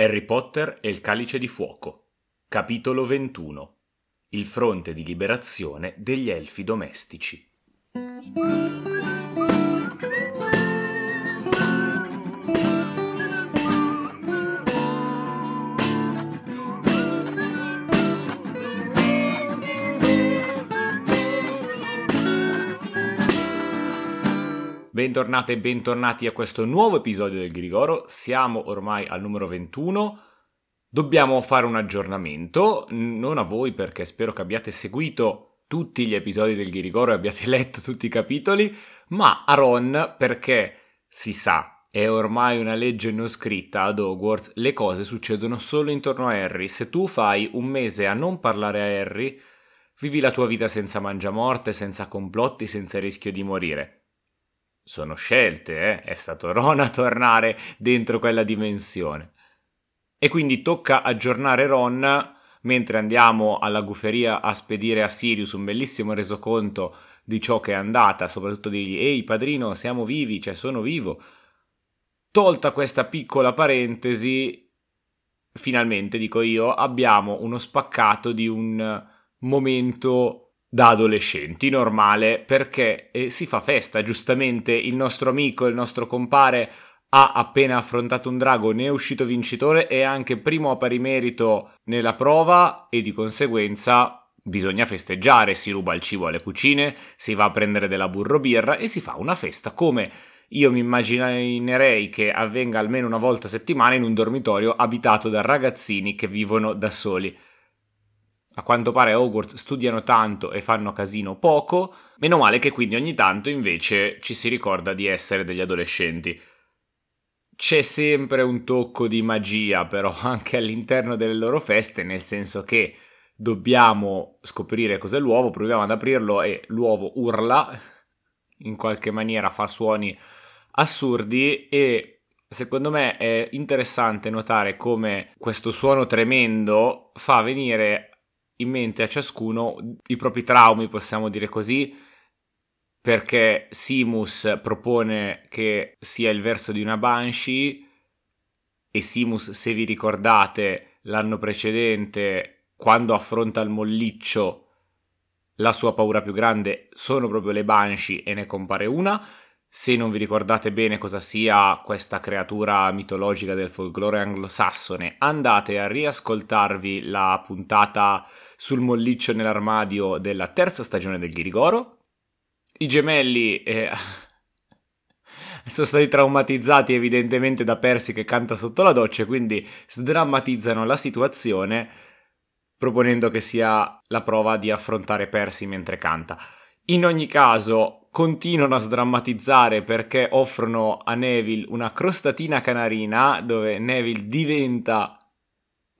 Harry Potter e il calice di fuoco. Capitolo 21. Il fronte di liberazione degli elfi domestici. Bentornate e bentornati a questo nuovo episodio del Grigoro. Siamo ormai al numero 21. Dobbiamo fare un aggiornamento, non a voi perché spero che abbiate seguito tutti gli episodi del Grigoro e abbiate letto tutti i capitoli, ma a Ron perché si sa, è ormai una legge non scritta ad Hogwarts, le cose succedono solo intorno a Harry. Se tu fai un mese a non parlare a Harry, vivi la tua vita senza mangiamorte, senza complotti, senza rischio di morire sono scelte, eh? è stato Ron a tornare dentro quella dimensione. E quindi tocca aggiornare Ron mentre andiamo alla guferia a spedire a Sirius un bellissimo resoconto di ciò che è andata, soprattutto dirgli ehi padrino siamo vivi, cioè sono vivo. Tolta questa piccola parentesi, finalmente dico io, abbiamo uno spaccato di un momento da adolescenti, normale, perché eh, si fa festa, giustamente il nostro amico, il nostro compare ha appena affrontato un drago, ne è uscito vincitore e anche primo a pari merito nella prova e di conseguenza bisogna festeggiare, si ruba il cibo alle cucine, si va a prendere della burro birra e si fa una festa come io mi immaginerei che avvenga almeno una volta a settimana in un dormitorio abitato da ragazzini che vivono da soli. A quanto pare Hogwarts studiano tanto e fanno casino poco, meno male che quindi ogni tanto invece ci si ricorda di essere degli adolescenti. C'è sempre un tocco di magia però anche all'interno delle loro feste, nel senso che dobbiamo scoprire cos'è l'uovo, proviamo ad aprirlo e l'uovo urla, in qualche maniera fa suoni assurdi e secondo me è interessante notare come questo suono tremendo fa venire in mente a ciascuno i propri traumi, possiamo dire così, perché Simus propone che sia il verso di una Banshee e Simus, se vi ricordate, l'anno precedente, quando affronta il molliccio, la sua paura più grande sono proprio le Banshee e ne compare una. Se non vi ricordate bene cosa sia questa creatura mitologica del folklore anglosassone, andate a riascoltarvi la puntata sul molliccio nell'armadio della terza stagione del Ghirigoro. I gemelli eh, sono stati traumatizzati evidentemente da Percy che canta sotto la doccia, quindi sdrammatizzano la situazione proponendo che sia la prova di affrontare Percy mentre canta. In ogni caso, continuano a sdrammatizzare perché offrono a Neville una crostatina canarina dove Neville diventa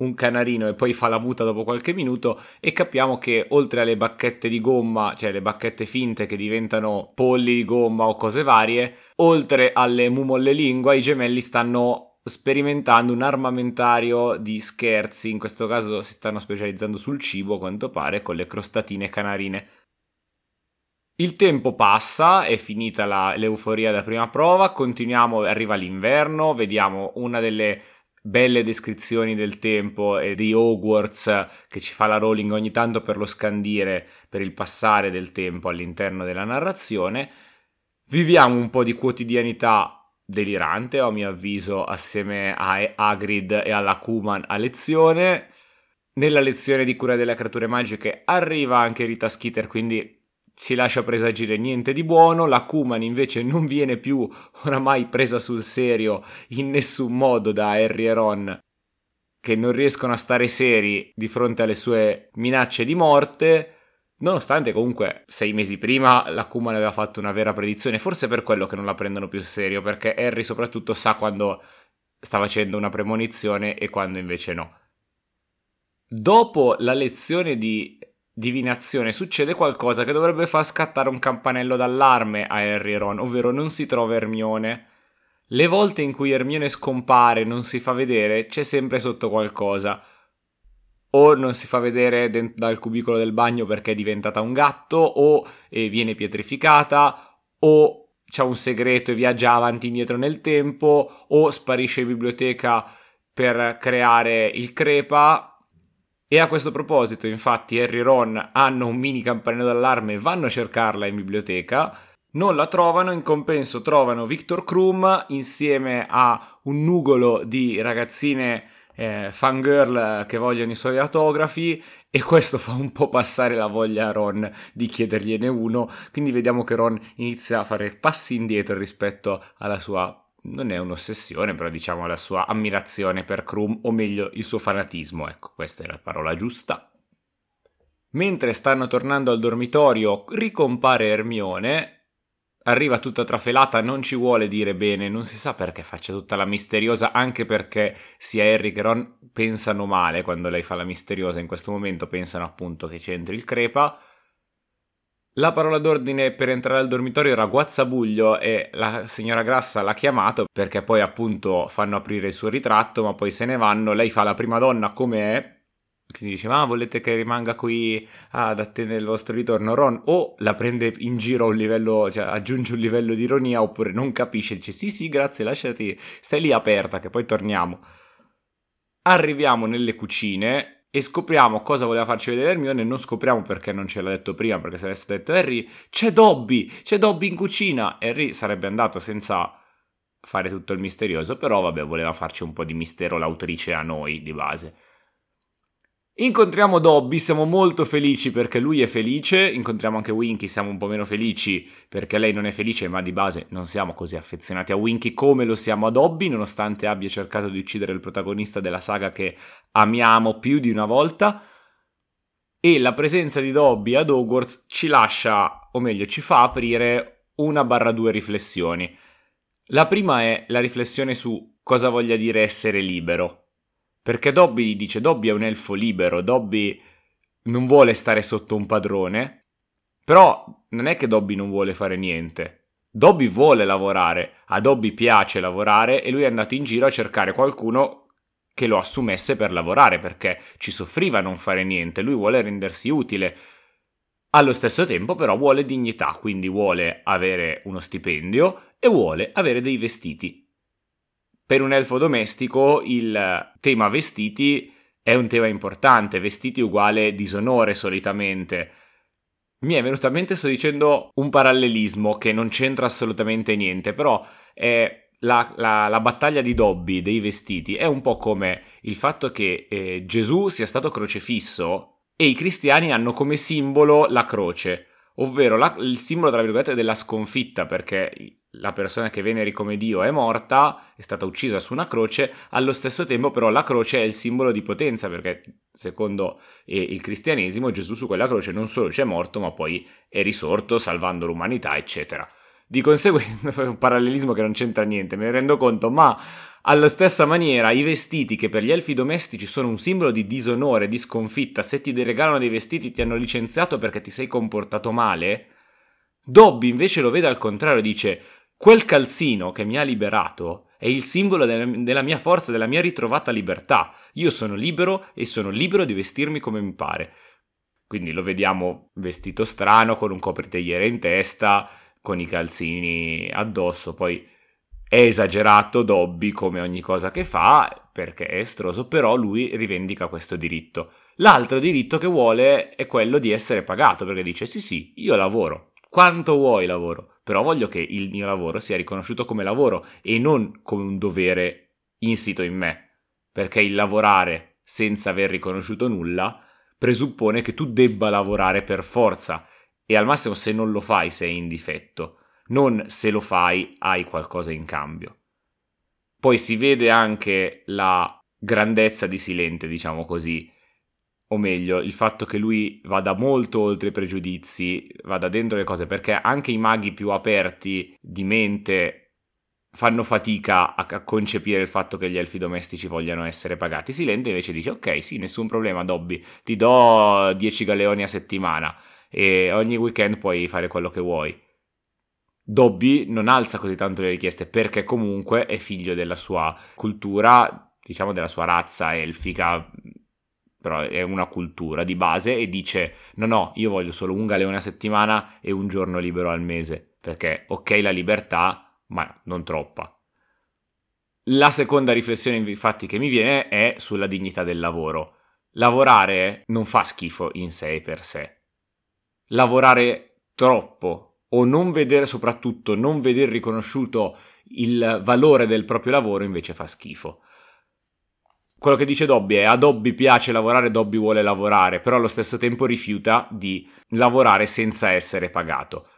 un canarino e poi fa la muta dopo qualche minuto e capiamo che oltre alle bacchette di gomma, cioè le bacchette finte che diventano polli di gomma o cose varie, oltre alle mumolle lingua i gemelli stanno sperimentando un armamentario di scherzi, in questo caso si stanno specializzando sul cibo quanto pare con le crostatine canarine. Il tempo passa, è finita la, l'euforia della prima prova, continuiamo, arriva l'inverno, vediamo una delle belle descrizioni del tempo e di Hogwarts che ci fa la Rowling ogni tanto per lo scandire, per il passare del tempo all'interno della narrazione. Viviamo un po' di quotidianità delirante, a mio avviso, assieme a Hagrid e alla Kuman a lezione. Nella lezione di cura delle creature magiche arriva anche Rita Skeeter, quindi ci lascia presagire niente di buono, la Kuman invece non viene più oramai presa sul serio in nessun modo da Harry e Ron, che non riescono a stare seri di fronte alle sue minacce di morte, nonostante comunque sei mesi prima la Kuman aveva fatto una vera predizione, forse per quello che non la prendono più serio, perché Harry soprattutto sa quando sta facendo una premonizione e quando invece no. Dopo la lezione di divinazione succede qualcosa che dovrebbe far scattare un campanello d'allarme a Harry e Ron, ovvero non si trova Hermione. Le volte in cui Hermione scompare e non si fa vedere, c'è sempre sotto qualcosa. O non si fa vedere dent- dal cubicolo del bagno perché è diventata un gatto, o eh, viene pietrificata, o c'ha un segreto e viaggia avanti e indietro nel tempo, o sparisce in biblioteca per creare il crepa. E a questo proposito, infatti, Harry e Ron hanno un mini campanello d'allarme e vanno a cercarla in biblioteca. Non la trovano, in compenso trovano Victor Krum insieme a un nugolo di ragazzine eh, fangirl che vogliono i suoi autografi e questo fa un po' passare la voglia a Ron di chiedergliene uno, quindi vediamo che Ron inizia a fare passi indietro rispetto alla sua non è un'ossessione, però diciamo la sua ammirazione per Krum, o meglio il suo fanatismo, ecco, questa è la parola giusta. Mentre stanno tornando al dormitorio, ricompare Hermione, arriva tutta trafelata, non ci vuole dire bene, non si sa perché faccia tutta la misteriosa, anche perché sia Harry che Ron pensano male quando lei fa la misteriosa, in questo momento pensano appunto che c'entri il crepa, la parola d'ordine per entrare al dormitorio era guazzabuglio e la signora Grassa l'ha chiamato perché poi appunto fanno aprire il suo ritratto ma poi se ne vanno, lei fa la prima donna come è, quindi dice ma volete che rimanga qui ad attendere il vostro ritorno Ron o la prende in giro a un livello, cioè aggiunge un livello di ironia oppure non capisce, dice sì sì grazie lasciati, stai lì aperta che poi torniamo. Arriviamo nelle cucine e scopriamo cosa voleva farci vedere Hermione, non scopriamo perché non ce l'ha detto prima, perché se avesse detto Harry, c'è Dobby, c'è Dobby in cucina, Harry sarebbe andato senza fare tutto il misterioso, però vabbè, voleva farci un po' di mistero l'autrice a noi di base. Incontriamo Dobby, siamo molto felici perché lui è felice, incontriamo anche Winky, siamo un po' meno felici perché lei non è felice, ma di base non siamo così affezionati a Winky come lo siamo a Dobby, nonostante abbia cercato di uccidere il protagonista della saga che amiamo più di una volta. E la presenza di Dobby ad Hogwarts ci lascia, o meglio, ci fa aprire una barra due riflessioni. La prima è la riflessione su cosa voglia dire essere libero perché Dobby dice Dobby è un elfo libero, Dobby non vuole stare sotto un padrone, però non è che Dobby non vuole fare niente. Dobby vuole lavorare, a Dobby piace lavorare e lui è andato in giro a cercare qualcuno che lo assumesse per lavorare perché ci soffriva a non fare niente, lui vuole rendersi utile. Allo stesso tempo però vuole dignità, quindi vuole avere uno stipendio e vuole avere dei vestiti per un elfo domestico il tema vestiti è un tema importante, vestiti uguale disonore solitamente. Mi è venuto a mente, sto dicendo un parallelismo che non c'entra assolutamente niente, però è la, la, la, battaglia di Dobby dei vestiti è un po' come il fatto che eh, Gesù sia stato crocefisso e i cristiani hanno come simbolo la croce, ovvero la, il simbolo, tra virgolette, della sconfitta, perché la persona che veneri come Dio è morta, è stata uccisa su una croce, allo stesso tempo però la croce è il simbolo di potenza, perché secondo il cristianesimo Gesù su quella croce non solo c'è morto, ma poi è risorto salvando l'umanità, eccetera. Di conseguenza, un parallelismo che non c'entra niente, me ne rendo conto, ma alla stessa maniera i vestiti che per gli elfi domestici sono un simbolo di disonore, di sconfitta, se ti regalano dei vestiti ti hanno licenziato perché ti sei comportato male, Dobby invece lo vede al contrario, dice Quel calzino che mi ha liberato è il simbolo della mia forza, della mia ritrovata libertà. Io sono libero e sono libero di vestirmi come mi pare. Quindi lo vediamo vestito strano, con un copritegliere in testa, con i calzini addosso. Poi è esagerato Dobby come ogni cosa che fa, perché è estroso, però lui rivendica questo diritto. L'altro diritto che vuole è quello di essere pagato, perché dice sì sì, io lavoro, quanto vuoi lavoro, però voglio che il mio lavoro sia riconosciuto come lavoro e non come un dovere insito in me, perché il lavorare senza aver riconosciuto nulla presuppone che tu debba lavorare per forza. E al massimo se non lo fai sei in difetto, non se lo fai hai qualcosa in cambio. Poi si vede anche la grandezza di Silente, diciamo così, o meglio, il fatto che lui vada molto oltre i pregiudizi, vada dentro le cose, perché anche i maghi più aperti di mente fanno fatica a, concepire il fatto che gli elfi domestici vogliano essere pagati. Silente invece dice: Ok, sì, nessun problema, Dobby, ti do 10 galeoni a settimana e ogni weekend puoi fare quello che vuoi. Dobby non alza così tanto le richieste perché comunque è figlio della sua cultura, diciamo della sua razza elfica però è una cultura di base e dice no no io voglio solo un galeone a settimana e un giorno libero al mese perché ok la libertà ma non troppa La seconda riflessione infatti che mi viene è sulla dignità del lavoro. Lavorare non fa schifo in sé per sé. Lavorare troppo o non vedere, soprattutto non vedere riconosciuto il valore del proprio lavoro invece fa schifo. Quello che dice Dobby è a Dobby piace lavorare, Dobby vuole lavorare, però allo stesso tempo rifiuta di lavorare senza essere pagato.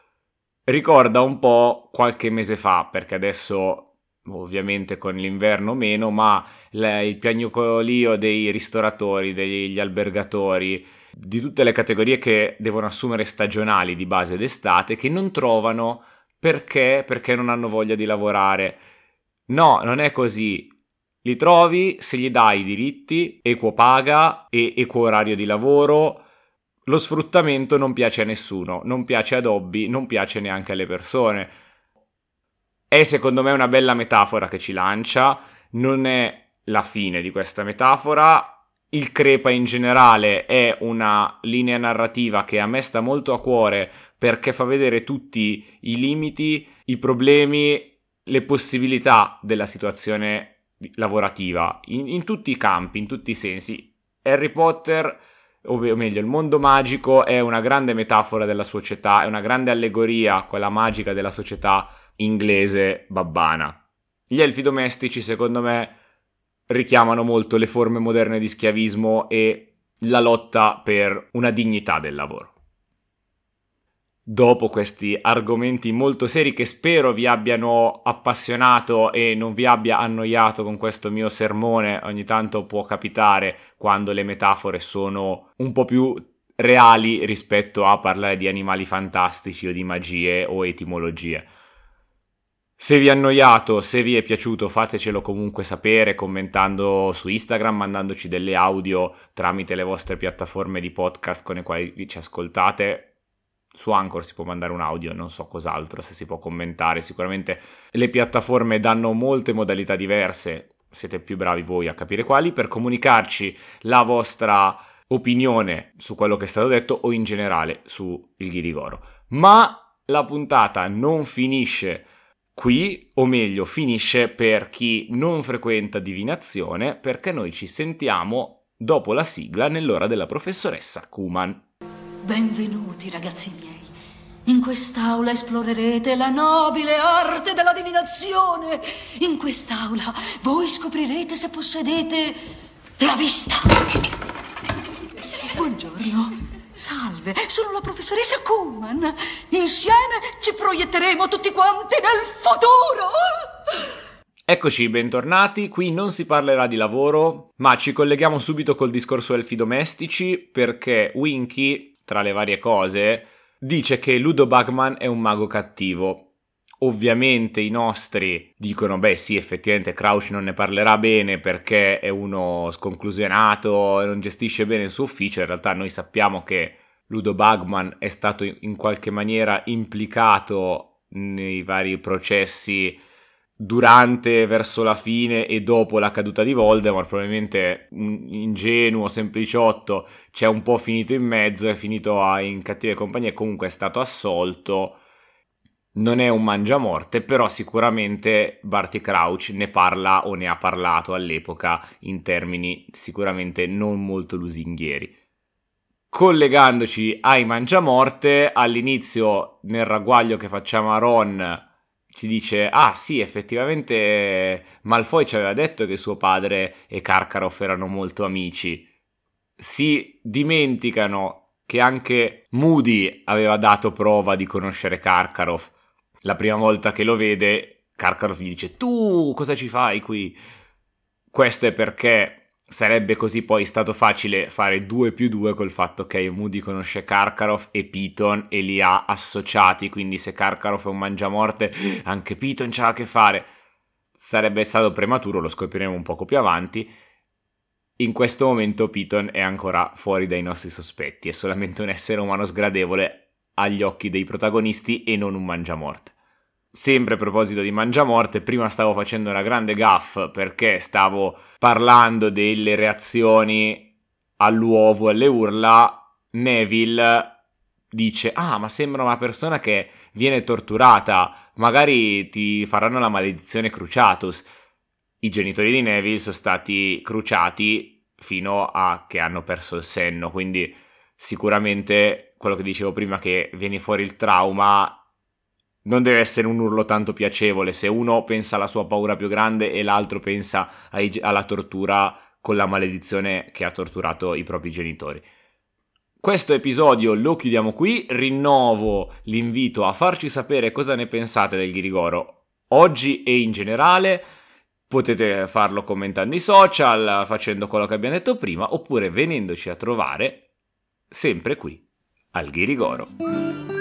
Ricorda un po' qualche mese fa, perché adesso ovviamente con l'inverno meno, ma il piagnucolio dei ristoratori, degli albergatori, di tutte le categorie che devono assumere stagionali di base d'estate, che non trovano perché? Perché non hanno voglia di lavorare. No, non è così. Li trovi se gli dai i diritti, equo paga e equo orario di lavoro. Lo sfruttamento non piace a nessuno, non piace ad hobby, non piace neanche alle persone. È secondo me una bella metafora che ci lancia, non è la fine di questa metafora. Il crepa in generale è una linea narrativa che a me sta molto a cuore perché fa vedere tutti i limiti, i problemi, le possibilità della situazione lavorativa in, in tutti i campi, in tutti i sensi. Harry Potter o meglio, il mondo magico è una grande metafora della società, è una grande allegoria, quella magica della società inglese babbana. Gli elfi domestici, secondo me, richiamano molto le forme moderne di schiavismo e la lotta per una dignità del lavoro. Dopo questi argomenti molto seri che spero vi abbiano appassionato e non vi abbia annoiato con questo mio sermone, ogni tanto può capitare quando le metafore sono un po' più reali rispetto a parlare di animali fantastici o di magie o etimologie. Se vi è annoiato, se vi è piaciuto, fatecelo comunque sapere commentando su Instagram, mandandoci delle audio tramite le vostre piattaforme di podcast con le quali ci ascoltate. Su Anchor si può mandare un audio, non so cos'altro, se si può commentare. Sicuramente le piattaforme danno molte modalità diverse, siete più bravi voi a capire quali, per comunicarci la vostra opinione su quello che è stato detto o in generale su il Ghirigoro. Ma la puntata non finisce Qui, o meglio, finisce per chi non frequenta divinazione, perché noi ci sentiamo dopo la sigla nell'ora della professoressa Kuman. Benvenuti ragazzi miei. In quest'aula esplorerete la nobile arte della divinazione. In quest'aula voi scoprirete se possedete la vista. Buongiorno. Salve, sono la professoressa Kuhlman. Insieme ci proietteremo tutti quanti nel futuro. Eccoci, bentornati. Qui non si parlerà di lavoro, ma ci colleghiamo subito col discorso elfi domestici perché Winky, tra le varie cose, dice che Ludo Bagman è un mago cattivo. Ovviamente i nostri dicono, beh sì, effettivamente Crouch non ne parlerà bene perché è uno sconclusionato e non gestisce bene il suo ufficio, in realtà noi sappiamo che Ludo Bagman è stato in qualche maniera implicato nei vari processi durante, verso la fine e dopo la caduta di Voldemort, probabilmente ingenuo, sempliciotto, c'è un po' finito in mezzo, è finito in cattive compagnie, comunque è stato assolto non è un mangiamorte, però sicuramente Barty Crouch ne parla o ne ha parlato all'epoca in termini sicuramente non molto lusinghieri. Collegandoci ai mangiamorte, all'inizio nel ragguaglio che facciamo a Ron ci dice ah sì effettivamente Malfoy ci aveva detto che suo padre e Karkaroff erano molto amici. Si dimenticano che anche Moody aveva dato prova di conoscere Karkaroff la prima volta che lo vede, Karkaroff gli dice tu cosa ci fai qui? Questo è perché sarebbe così poi stato facile fare 2 più 2 col fatto che Moody conosce Karkaroff e Piton e li ha associati, quindi se Karkaroff è un mangiamorte anche Piton c'ha a che fare. Sarebbe stato prematuro, lo scopriremo un poco più avanti. In questo momento Piton è ancora fuori dai nostri sospetti, è solamente un essere umano sgradevole agli occhi dei protagonisti e non un mangiamorte. Sempre a proposito di mangiamorte, prima stavo facendo una grande gaff perché stavo parlando delle reazioni all'uovo e alle urla. Neville dice: Ah, ma sembra una persona che viene torturata, magari ti faranno la maledizione Cruciatus. i genitori di Neville sono stati cruciati fino a che hanno perso il senno, quindi sicuramente quello che dicevo prima che viene fuori il trauma non deve essere un urlo tanto piacevole se uno pensa alla sua paura più grande e l'altro pensa ai, alla tortura con la maledizione che ha torturato i propri genitori. Questo episodio lo chiudiamo qui, rinnovo l'invito a farci sapere cosa ne pensate del Ghirigoro oggi e in generale. Potete farlo commentando i social, facendo quello che abbiamo detto prima, oppure venendoci a trovare sempre qui al Ghirigoro.